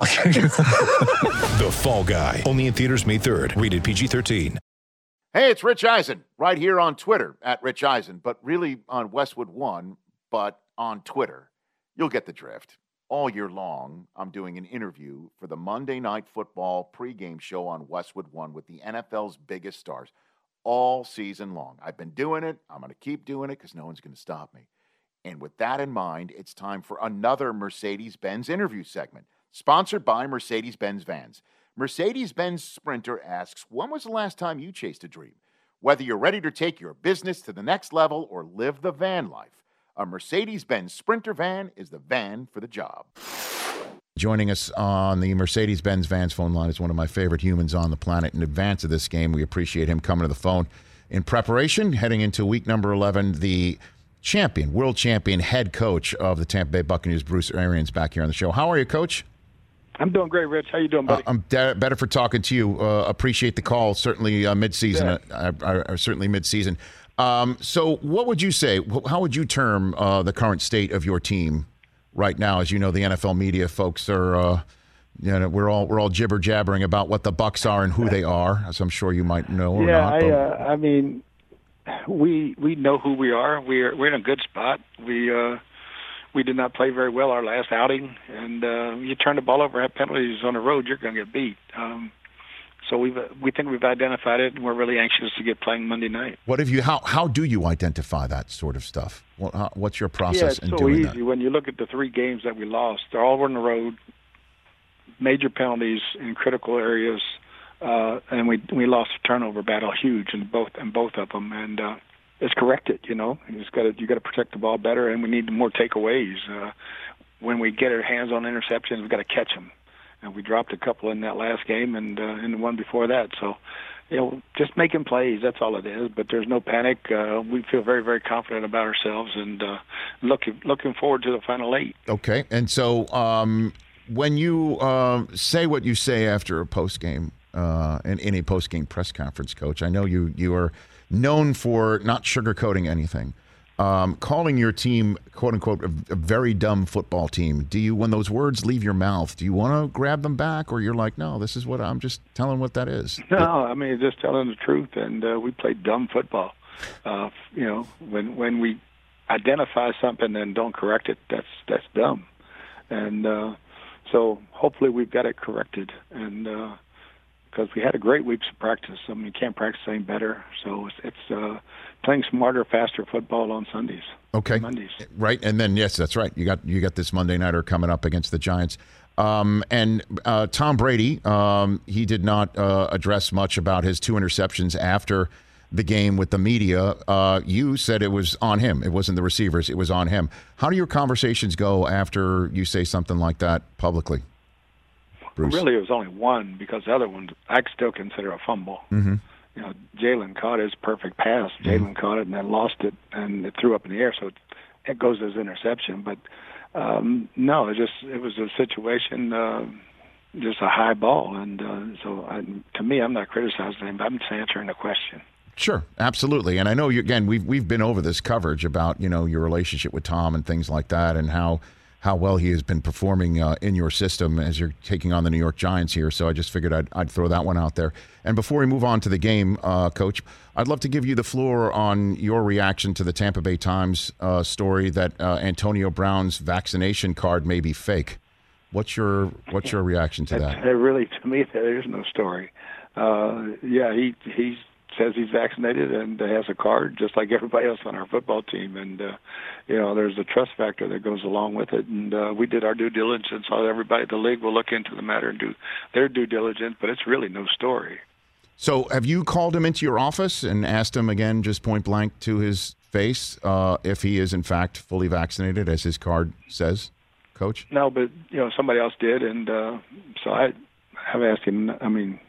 The Fall Guy. Only in theaters May 3rd. Rated PG-13. Hey, it's Rich Eisen right here on Twitter at Rich Eisen, but really on Westwood One, but on Twitter. You'll get the drift. All year long, I'm doing an interview for the Monday Night Football pregame show on Westwood One with the NFL's biggest stars all season long. I've been doing it. I'm going to keep doing it because no one's going to stop me. And with that in mind, it's time for another Mercedes Benz interview segment, sponsored by Mercedes Benz Vans. Mercedes Benz Sprinter asks, When was the last time you chased a dream? Whether you're ready to take your business to the next level or live the van life, a Mercedes Benz Sprinter van is the van for the job. Joining us on the Mercedes Benz Vans phone line is one of my favorite humans on the planet. In advance of this game, we appreciate him coming to the phone in preparation, heading into week number 11. The champion, world champion head coach of the Tampa Bay Buccaneers, Bruce Arians, back here on the show. How are you, coach? I'm doing great, Rich. How you doing, buddy? Uh, I'm de- better for talking to you. Uh, appreciate the call. Certainly uh, mid-season. Yeah. Uh, uh, certainly mid-season. Um, so, what would you say? How would you term uh, the current state of your team right now? As you know, the NFL media folks are. Uh, you know, we're all we're all jibber jabbering about what the Bucs are and who they are, as I'm sure you might know or yeah, not. I, uh, I mean, we we know who we are. We're we're in a good spot. We uh, we did not play very well our last outing, and uh, you turn the ball over, have penalties on the road, you're going to get beat. Um, so we we think we've identified it, and we're really anxious to get playing Monday night. what have you? How how do you identify that sort of stuff? What, how, what's your process yeah, it's in so doing easy that? when you look at the three games that we lost. They're all on the road, major penalties in critical areas, uh, and we we lost a turnover battle huge in both in both of them, and uh, it's corrected. You know, you got to you got to protect the ball better, and we need more takeaways. Uh, when we get our hands on interceptions, we've got to catch them, and we dropped a couple in that last game and uh, in the one before that. So. You know, just making plays. That's all it is. But there's no panic. Uh, we feel very, very confident about ourselves, and uh, looking looking forward to the final eight. Okay, and so um, when you uh, say what you say after a post game, uh, in, in a post game press conference, coach, I know you you are known for not sugarcoating anything. Um, calling your team "quote unquote" a, a very dumb football team. Do you, when those words leave your mouth, do you want to grab them back, or you're like, no, this is what I'm just telling what that is? No, I mean just telling the truth, and uh, we played dumb football. Uh, you know, when when we identify something and don't correct it, that's that's dumb. And uh, so hopefully we've got it corrected, and because we had a great weeks of practice. I mean, you can't practice any better. So it's, it's uh, playing smarter, faster football on Sundays, Okay. Mondays. Right, and then yes, that's right. You got you got this Monday nighter coming up against the Giants. Um, and uh, Tom Brady, um, he did not uh, address much about his two interceptions after the game with the media. Uh, you said it was on him. It wasn't the receivers. It was on him. How do your conversations go after you say something like that publicly? Bruce? Really, it was only one because the other one I still consider a fumble. Mhm. You know, Jalen caught his perfect pass. Jalen caught it and then lost it, and it threw up in the air, so it, it goes as interception. But um, no, it just it was a situation, uh, just a high ball, and uh, so I, to me, I'm not criticizing him. But I'm just answering the question. Sure, absolutely. And I know you again we've we've been over this coverage about, you know, your relationship with Tom and things like that and how how well he has been performing uh, in your system as you're taking on the New York Giants here. So I just figured I'd, I'd throw that one out there. And before we move on to the game, uh, Coach, I'd love to give you the floor on your reaction to the Tampa Bay Times uh, story that uh, Antonio Brown's vaccination card may be fake. What's your What's your reaction to that? It really, to me, there is no story. Uh, yeah, he he says he's vaccinated and has a card, just like everybody else on our football team. And uh, you know, there's a trust factor that goes along with it. And uh, we did our due diligence. So everybody, the league, will look into the matter and do their due diligence. But it's really no story. So, have you called him into your office and asked him again, just point blank to his face, uh, if he is in fact fully vaccinated, as his card says, Coach? No, but you know, somebody else did, and uh, so I have asked him. I mean,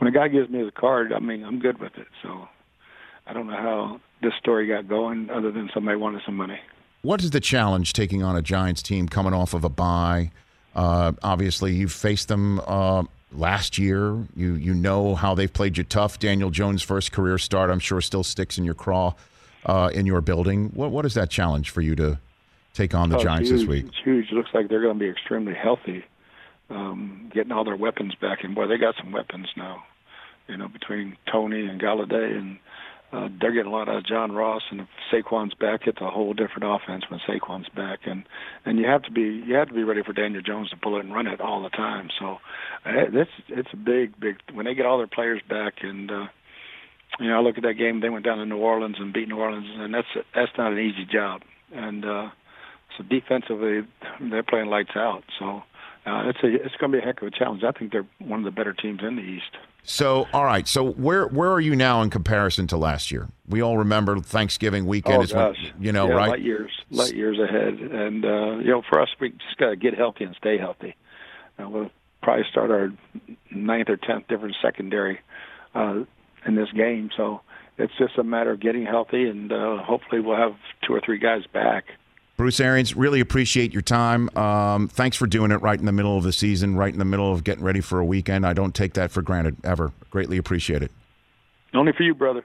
when a guy gives me the card, I mean, I'm good with it. So I don't know how this story got going, other than somebody wanted some money. What is the challenge taking on a Giants team coming off of a bye? Uh, obviously, you faced them uh, last year. You you know how they've played you tough. Daniel Jones' first career start, I'm sure, still sticks in your craw uh, in your building. What what is that challenge for you to take on the Oh, Giants huge, this week? It's huge. It looks like they're going to be extremely healthy, um, getting all their weapons back. And boy, they got some weapons now. You know, between Toney and Golladay, and uh, they're getting a lot out of John Ross. And if Saquon's back, it's a whole different offense when Saquon's back. And and you have to be you have to be ready for Daniel Jones to pull it and run it all the time. So uh, it's it's a big big when they get all their players back and. uh you know, I look at that game. They went down to New Orleans and beat New Orleans, and that's that's not an easy job. And uh, so defensively, they're playing lights out. So uh, it's a it's going to be a heck of a challenge. I think they're one of the better teams in the East. So, all right. So, where where are you now in comparison to last year? We all remember Thanksgiving weekend. oh is when- you know, yeah, right? Light years, light years ahead. And uh, you know, for us, we just got to get healthy and stay healthy. Uh, we'll probably start our ninth or tenth different secondary uh, in this game. So it's just a matter of getting healthy, and uh, hopefully we'll have two or three guys back. Bruce Arians, really appreciate your time. Um, thanks for doing it right in the middle of the season, right in the middle of getting ready for a weekend. I don't take that for granted ever. Greatly appreciate it. Only for you, brother.